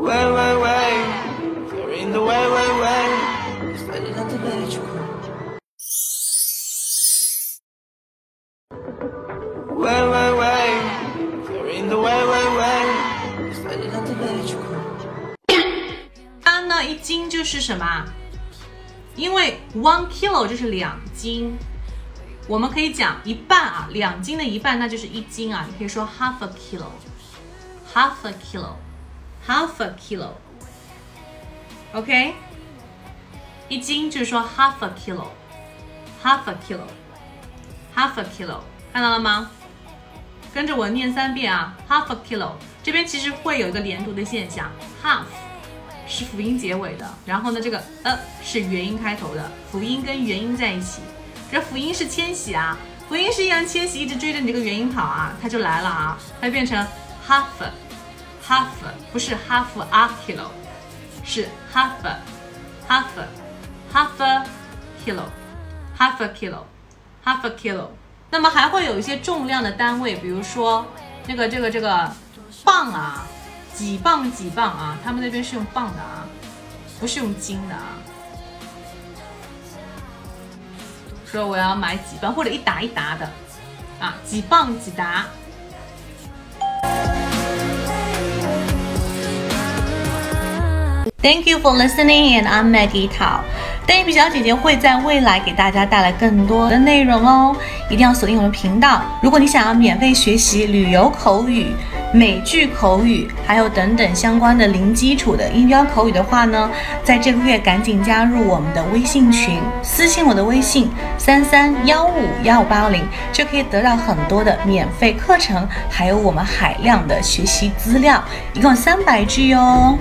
way, way, way. If you're in the way, way, way, it's better than to let it go. Way, way, way. If you're in the way, way, way, it's better than to let it go. 单呢，一斤就是什么？因为 one kilo 就是两斤，我们可以讲一半啊，两斤的一半那就是一斤啊，你可以说 half a kilo，half a kilo。Half a kilo，OK，、一斤就是说 half a kilo，half a kilo，half a kilo，看到了吗？跟着我念三遍啊，half a kilo，这边其实会有一个连读的现象，half。是辅音结尾的，然后呢，这个呃是元音开头的，辅音跟元音在一起，这辅音是千玺啊，辅音是易烊千玺一直追着你这个元音跑啊，它就来了啊，它变成 half a half 不是 half a kilo，是 half half half kilo half a kilo half a kilo，那么还会有一些重量的单位，比如说那个这个这个磅啊。几磅几磅啊？他们那边是用磅的啊，不是用斤的啊。说我要买几磅或者一打一打的啊，几磅几打。Thank you for listening, and I'm Maggie Tao。黛比小姐姐会在未来给大家带来更多的内容哦，一定要锁定我们频道。如果你想要免费学习旅游口语、美剧口语，还有等等相关的零基础的音标口语的话呢，在这个月赶紧加入我们的微信群，私信我的微信三三幺五幺五八零，就可以得到很多的免费课程，还有我们海量的学习资料，一共三百句哦。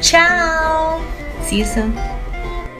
Ciao! See you soon.